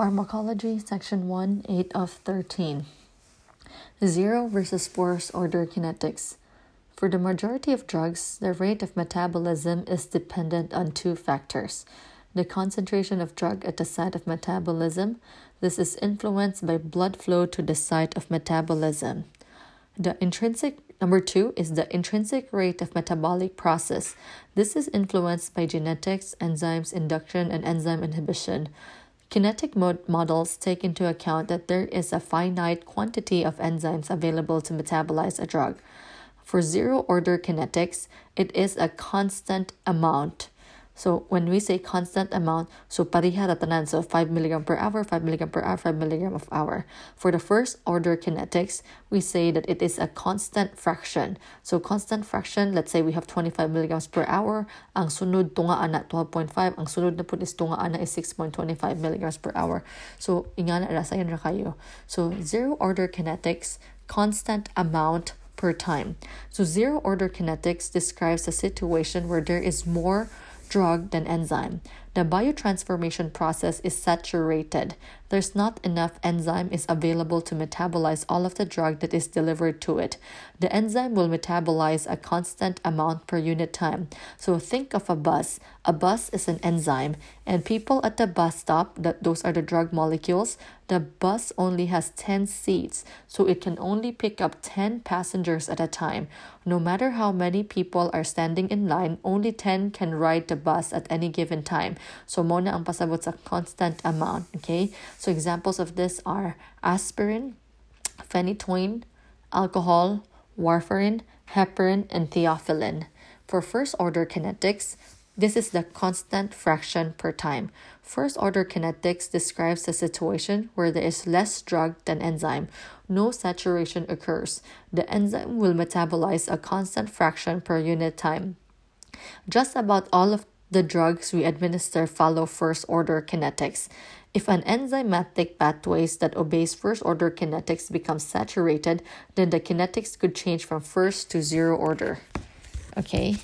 Pharmacology, Section 1, 8 of 13. Zero versus first order kinetics. For the majority of drugs, the rate of metabolism is dependent on two factors the concentration of drug at the site of metabolism. This is influenced by blood flow to the site of metabolism. The intrinsic number 2 is the intrinsic rate of metabolic process. This is influenced by genetics, enzymes induction and enzyme inhibition. Kinetic mod- models take into account that there is a finite quantity of enzymes available to metabolize a drug. For zero order kinetics, it is a constant amount. So when we say constant amount, so pariha ratanan, so 5 milligram per hour, 5 milligram per hour, 5 milligram of hour. For the first order kinetics, we say that it is a constant fraction. So constant fraction, let's say we have 25 milligrams per hour, ang sunod tunga ana 12.5, ang sunod na pud is is 6.25 milligrams per hour. So ingana rasayan ra kayo. So zero order kinetics, constant amount per time. So zero order kinetics describes a situation where there is more drug than enzyme. The biotransformation process is saturated. There's not enough enzyme is available to metabolize all of the drug that is delivered to it. The enzyme will metabolize a constant amount per unit time. So think of a bus. A bus is an enzyme, and people at the bus stop, that those are the drug molecules, the bus only has 10 seats, so it can only pick up 10 passengers at a time. No matter how many people are standing in line, only 10 can ride the bus at any given time. So mona ang pasabot sa constant amount, okay? So examples of this are aspirin, phenytoin, alcohol, warfarin, heparin, and theophylline. For first order kinetics, this is the constant fraction per time. First order kinetics describes a situation where there is less drug than enzyme. No saturation occurs. The enzyme will metabolize a constant fraction per unit time. Just about all of the drugs we administer follow first order kinetics. If an enzymatic pathways that obeys first order kinetics becomes saturated, then the kinetics could change from first to zero order. Okay.